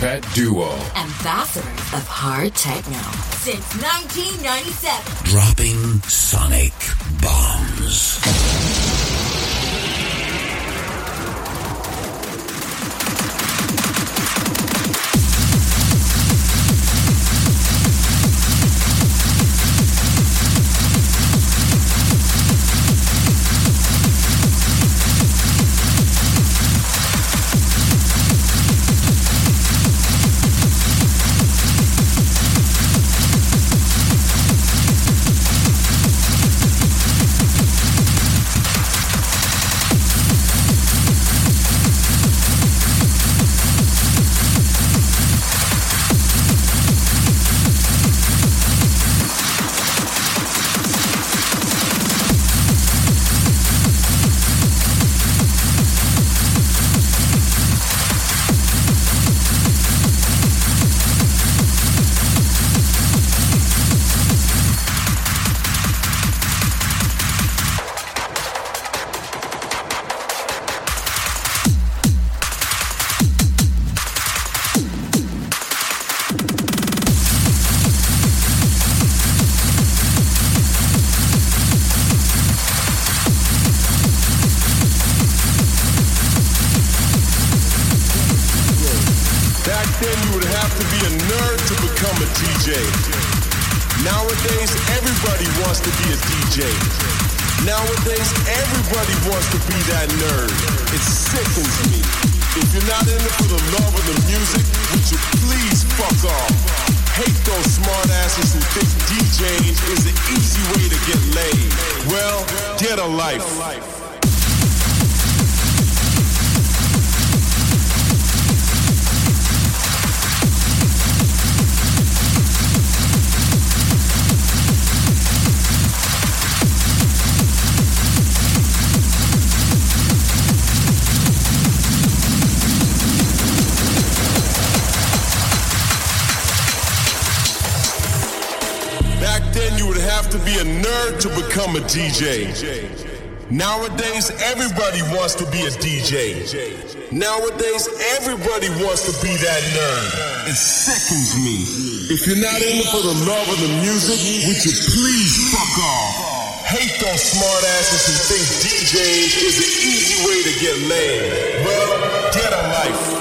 Pet Duo. ambassadors of hard techno since 1997. Dropping sonic bombs. Everybody wants to be that nerd. It sickens me. If you're not in it for the love of the music, would you please fuck off? Hate those smart asses who think DJing is the easy way to get laid. Well, get a life. Have to be a nerd to become a DJ. Nowadays, everybody wants to be a DJ. Nowadays, everybody wants to be that nerd. It sickens me. If you're not in it for the love of the music, would you please fuck off? Hate those smart asses who think DJing is the easy way to get laid. Well, get a life.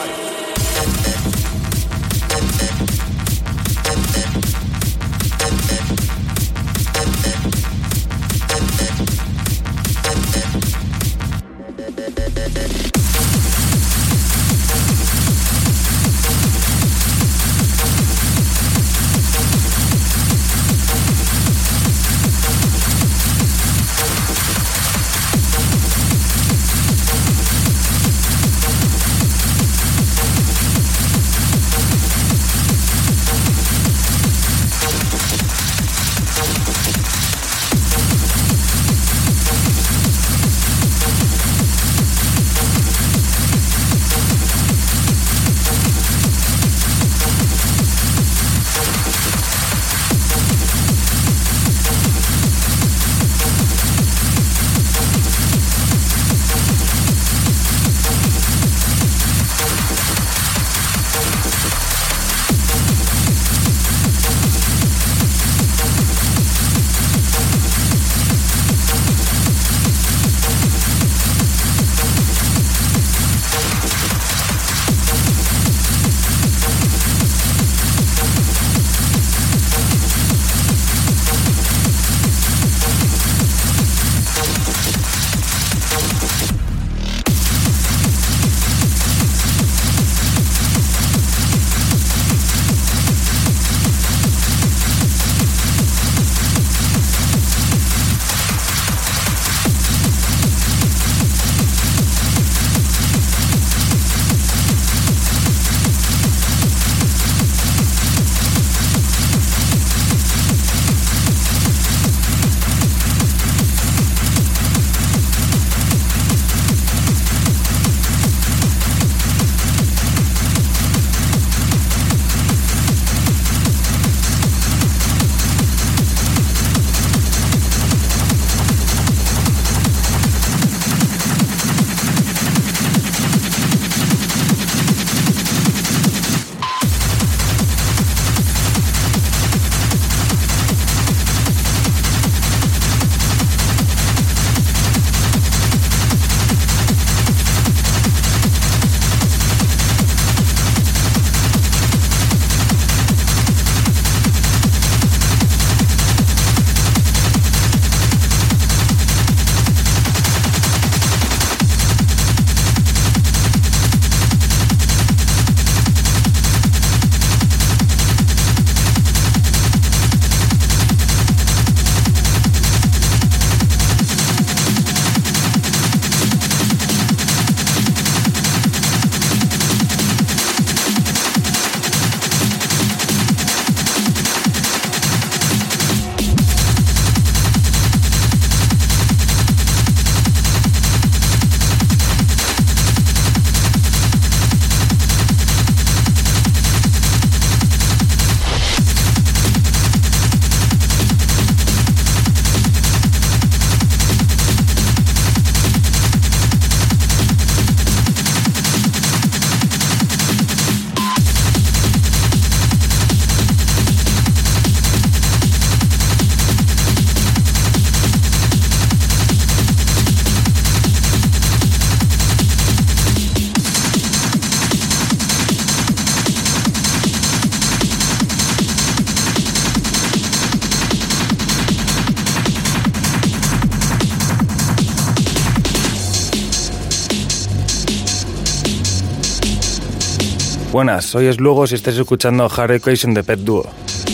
Buenas, soy Slugos y estás escuchando Hard Education de Pet Duo.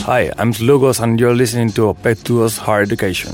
Hi, I'm Slugos and you're listening to Pet Duo's Hard Education.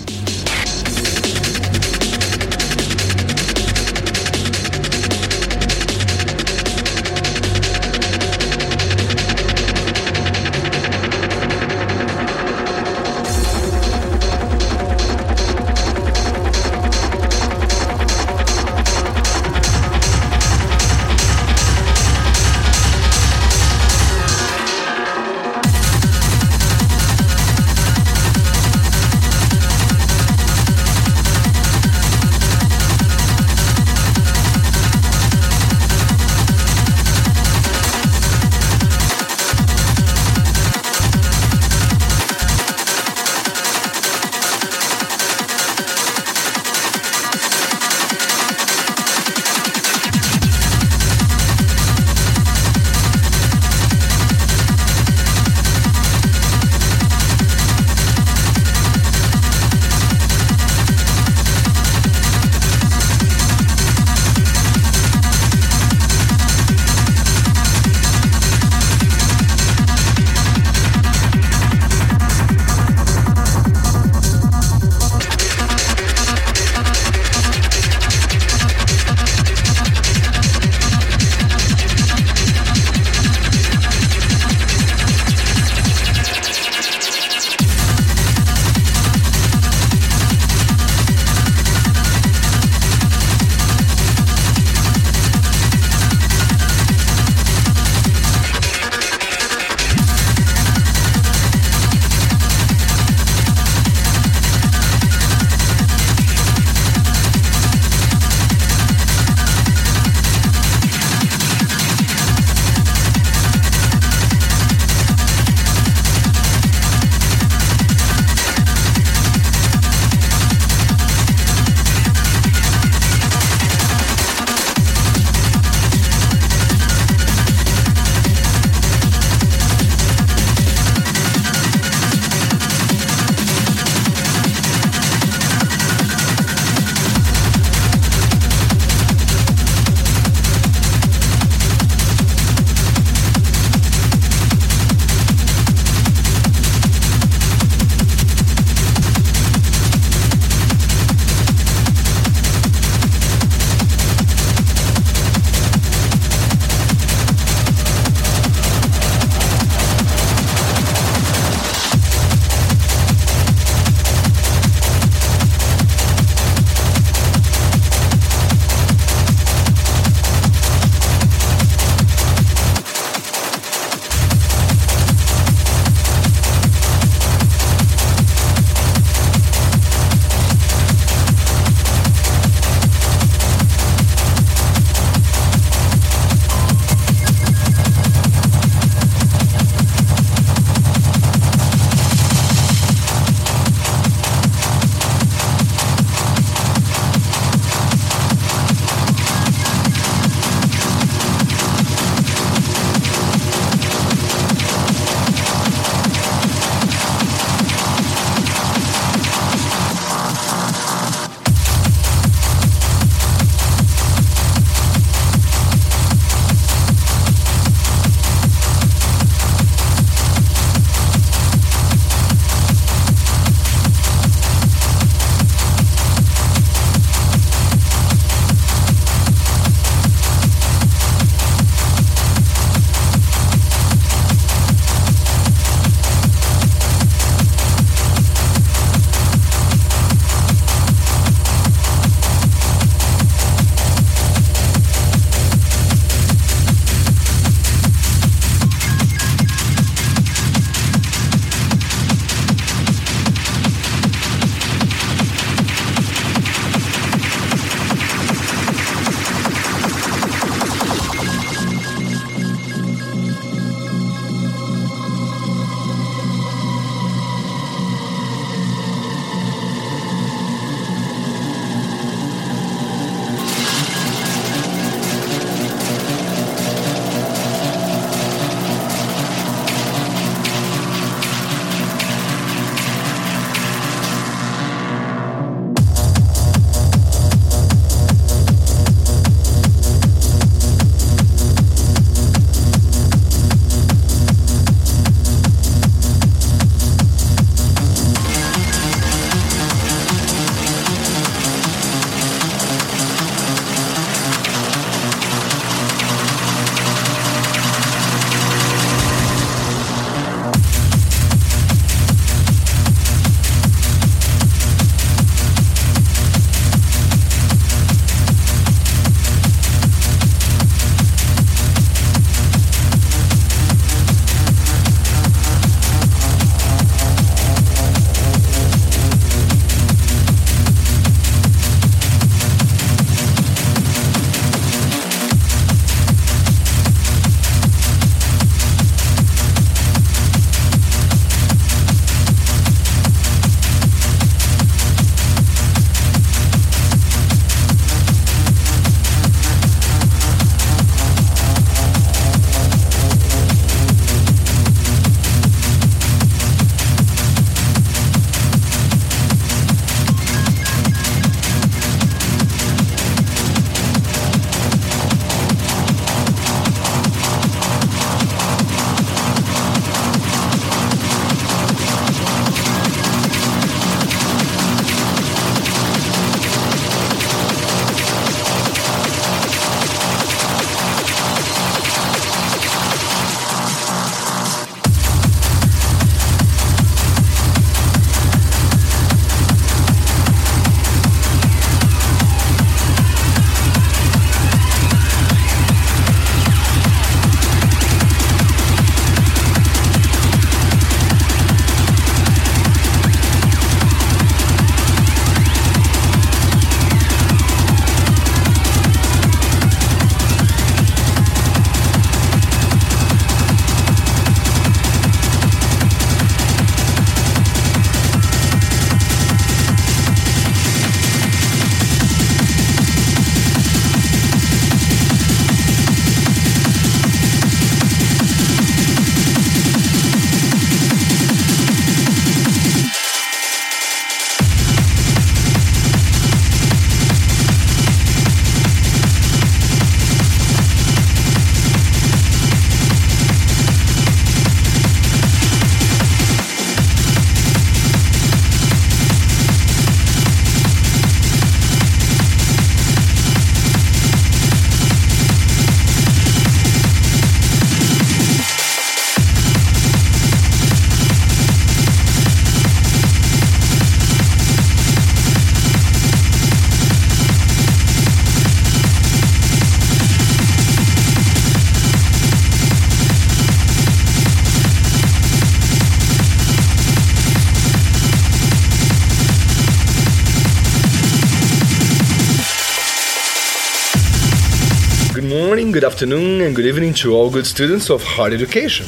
Good afternoon, and good evening to all good students of hard education.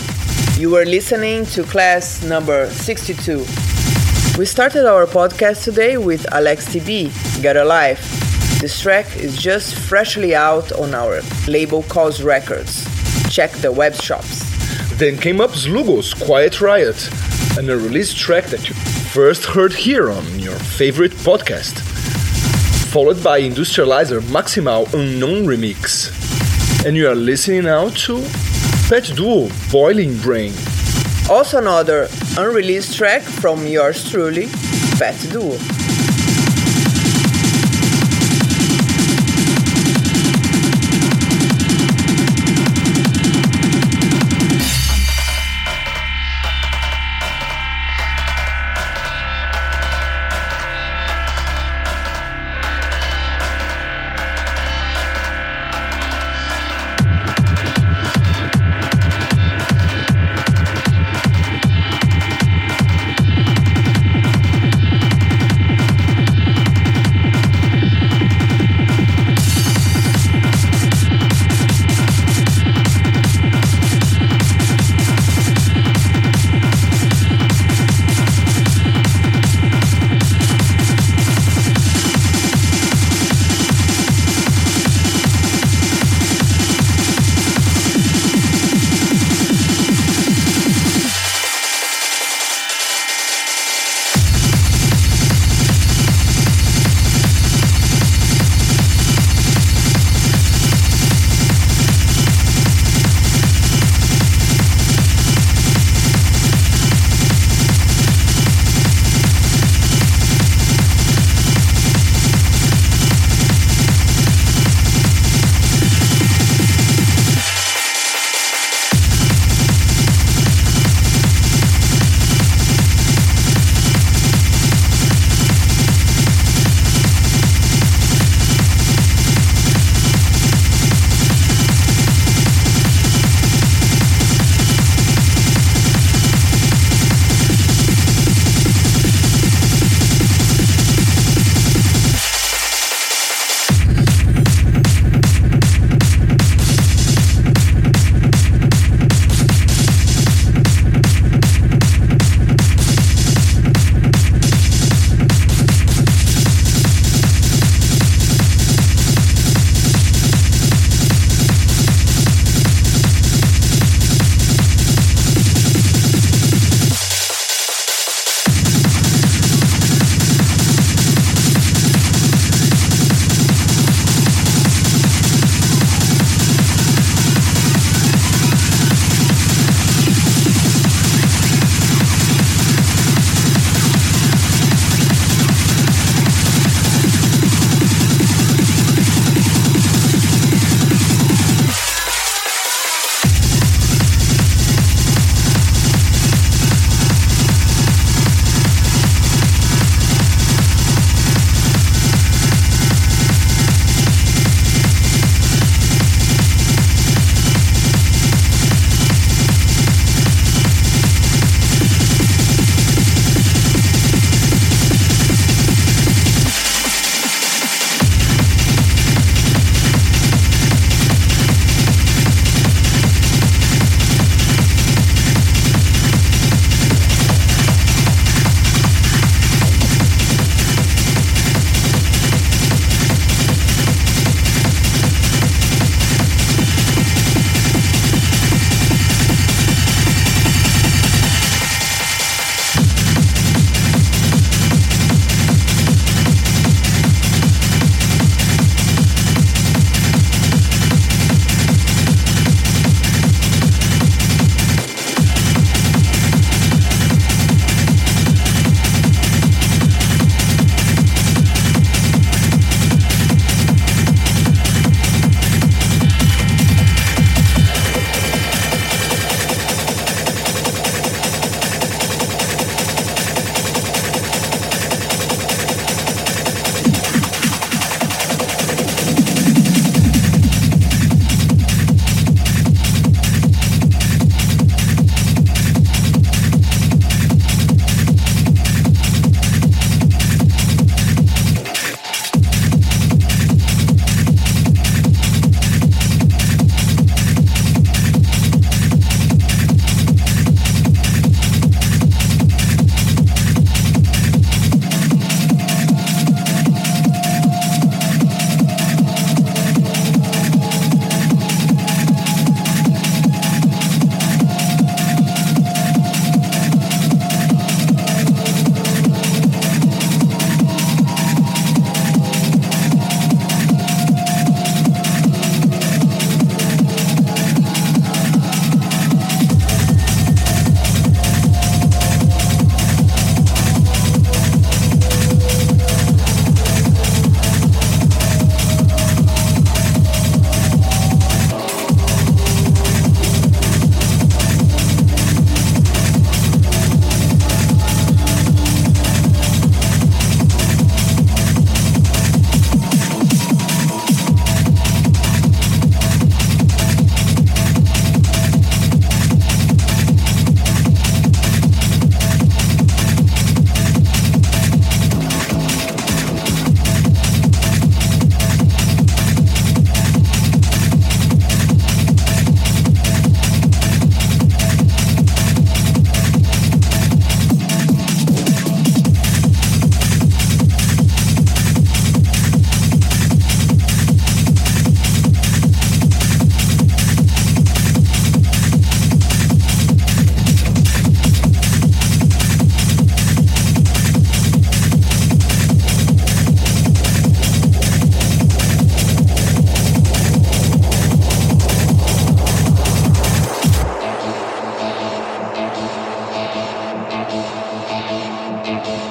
You are listening to class number 62. We started our podcast today with Alex TB, Get a Life. This track is just freshly out on our label Cause Records. Check the web shops. Then came up Slugos Quiet Riot, an unreleased track that you first heard here on your favorite podcast. Followed by Industryalizer Maximal Unknown Remix. And you are listening now to PETDuo Boiling Brain. Also, another unreleased track from yours truly, Pet Duo. Bye.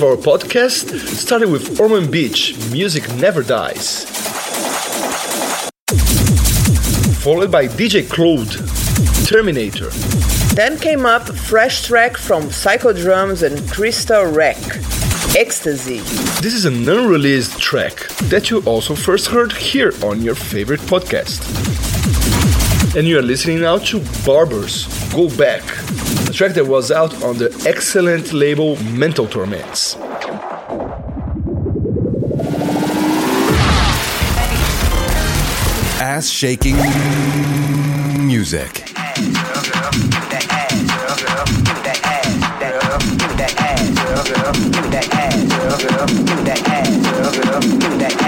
Of our podcast started with Orman Bitch, Music Never Dies. Followed by DJ Kloude, Terminator. Then came up fresh track from Psychodrums and Christal Rek, Ecstasy. This is an unreleased track that you also first heard here on your favorite podcast. And you are listening now to Barbers Go Back. The track that was out on the excellent label Mental Torments. Ass shaking music. Give me that ass. Give me that ass. Give me that ass.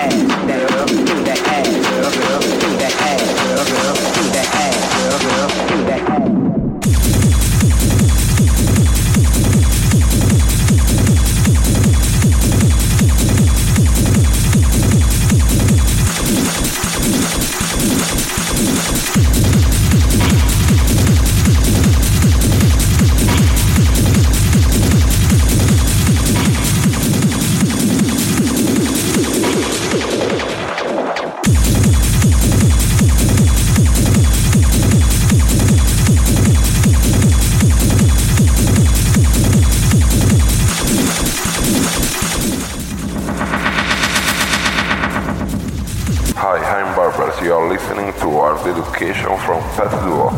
Art Education from Pet Duo.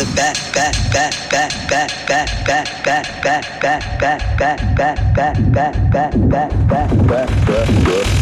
Hit it on the back, back, back, back, back, back, back, back, back, back, back, back, back, back, back, back, back, back, back. Hard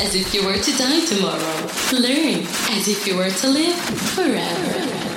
as if you were to die tomorrow. Learn as if you were to live forever.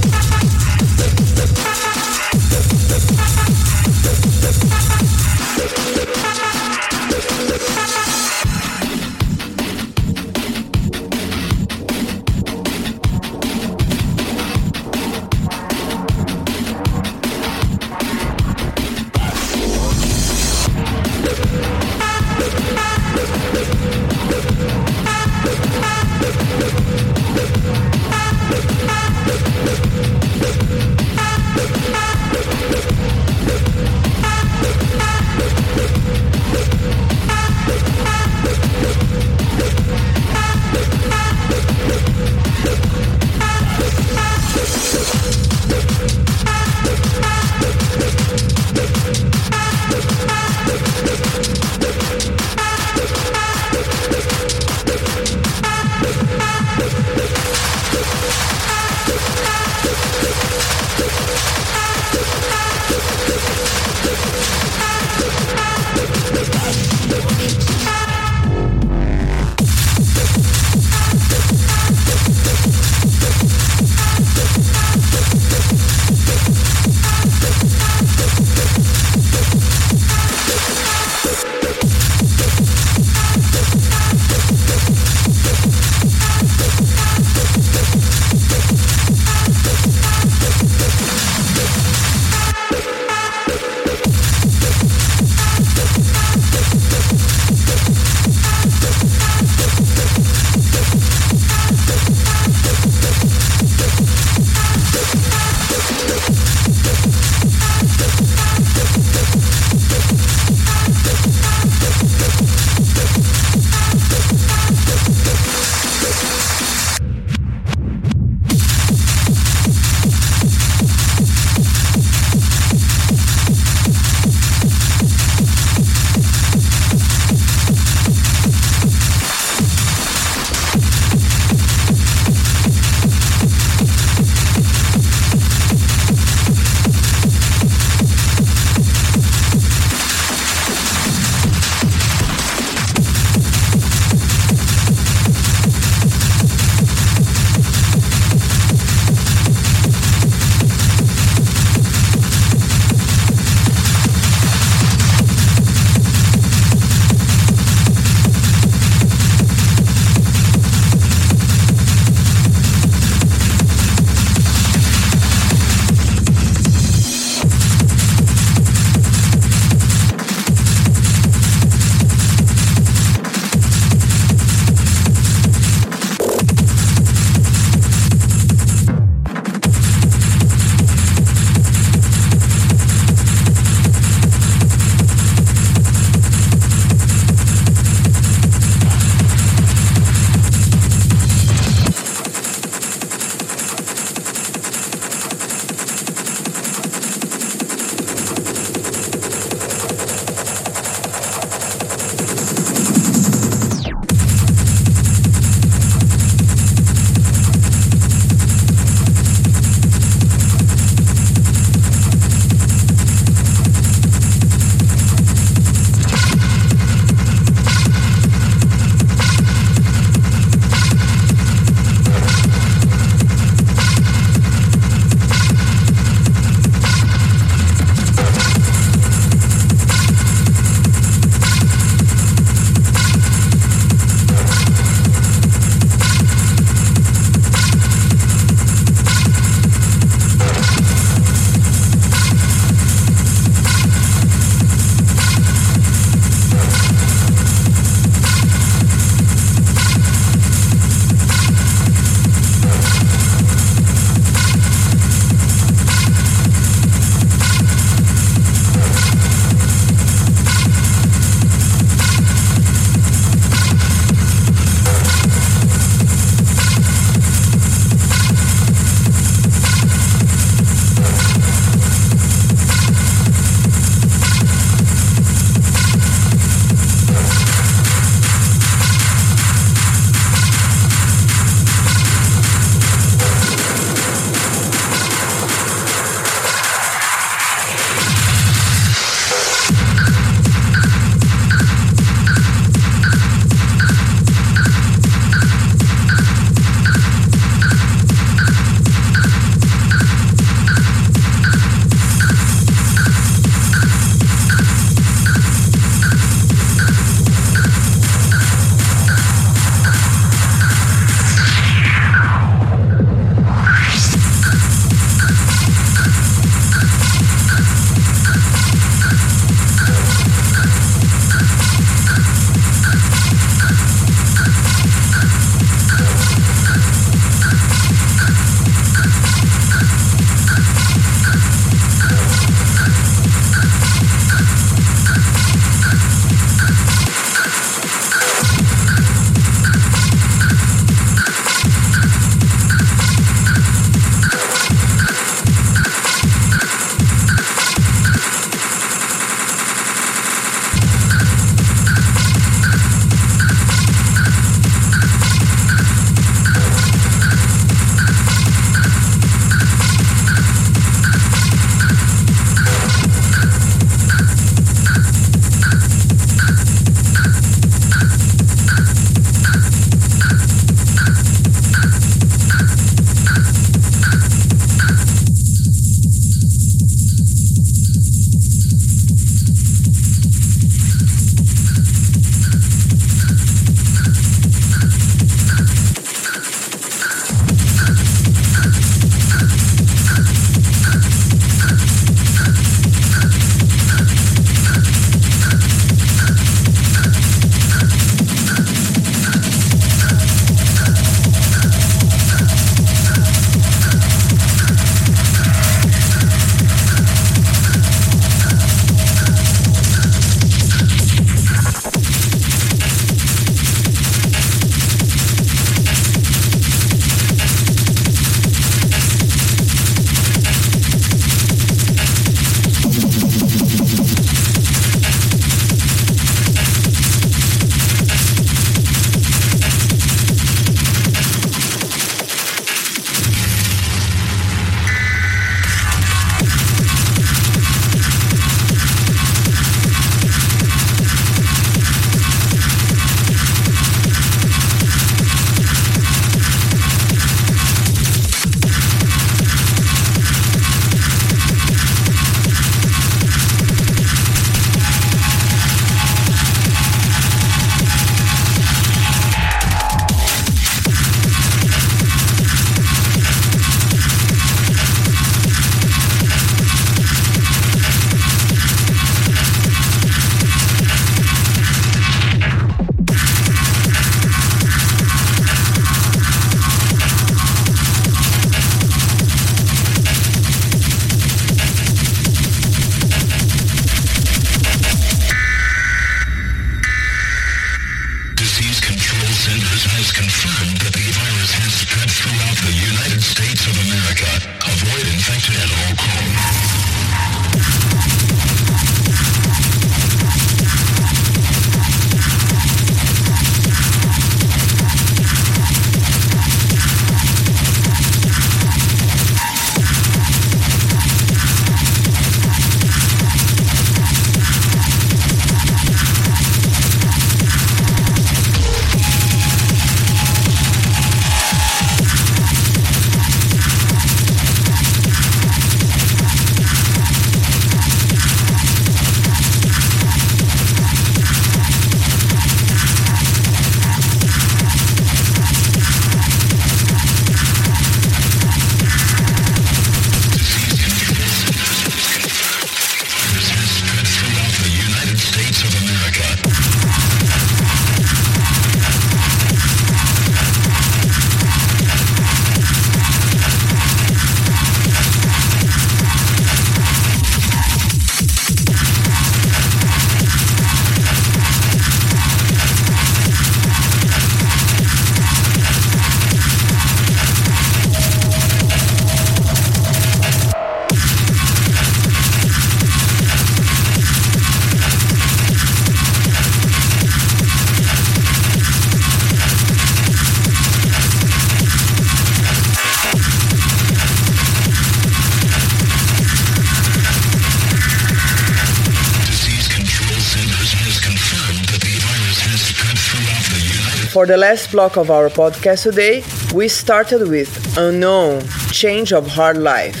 For the last block of our podcast today, we started with Unknown, Change of Hard Life.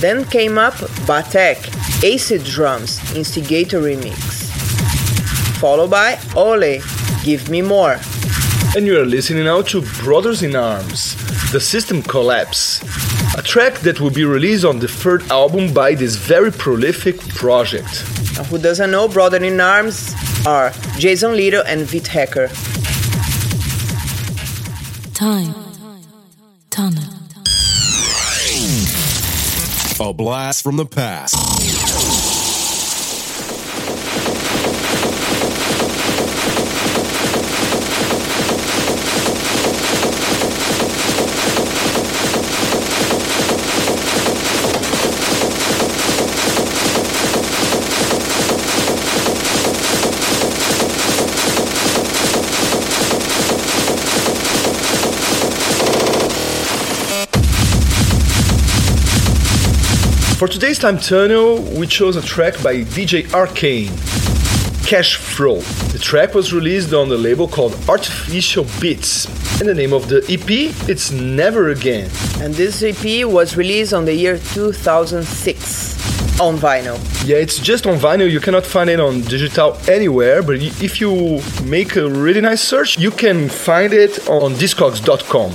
Then came up Battek, Acid Drums, Instigator Remix. Followed by Olle, Give Me More. And you are listening now to Brothers in Arms, The System Collapse, a track that will be released on the third album by this very prolific project. Now, Who doesn't know Brothers in Arms are Jason Little and Vit Hacker. Time. Tunnel. A blast from the past. For today's Time Tunnel, we chose a track by DJ Arcane, Cash Flow. The track was released on the label called Artificial Beats, and the name of the EP it's Never Again. And this EP was released on the year 2006 on vinyl. Yeah, it's just on vinyl. You cannot find it on digital anywhere, but if you make a really nice search, you can find it on discogs.com.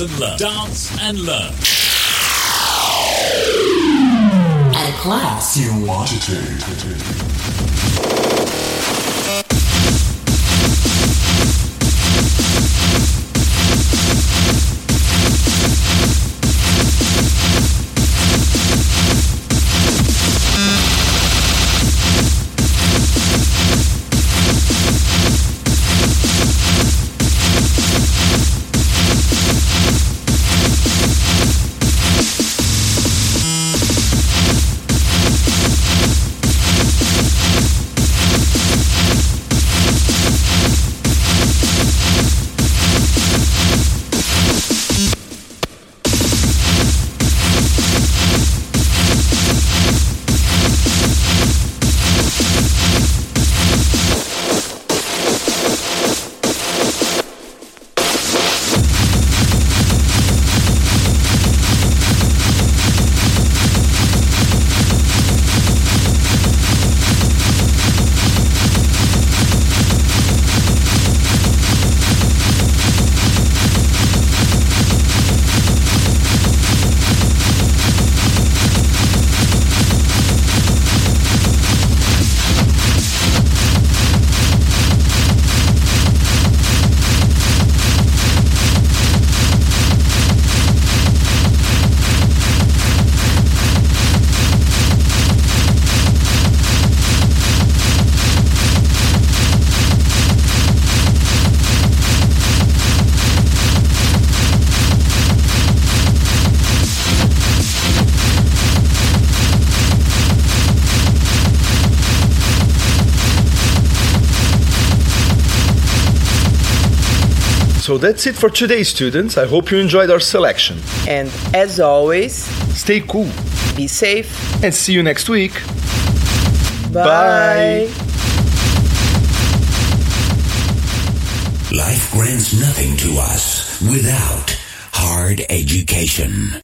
Dance, dance and learn. Dance and learn. At a class you want to that's it for today, students. I hope you enjoyed our selection. And as always, Stay cool be safe. and see you next week. Bye. Life grants nothing to us without hard education.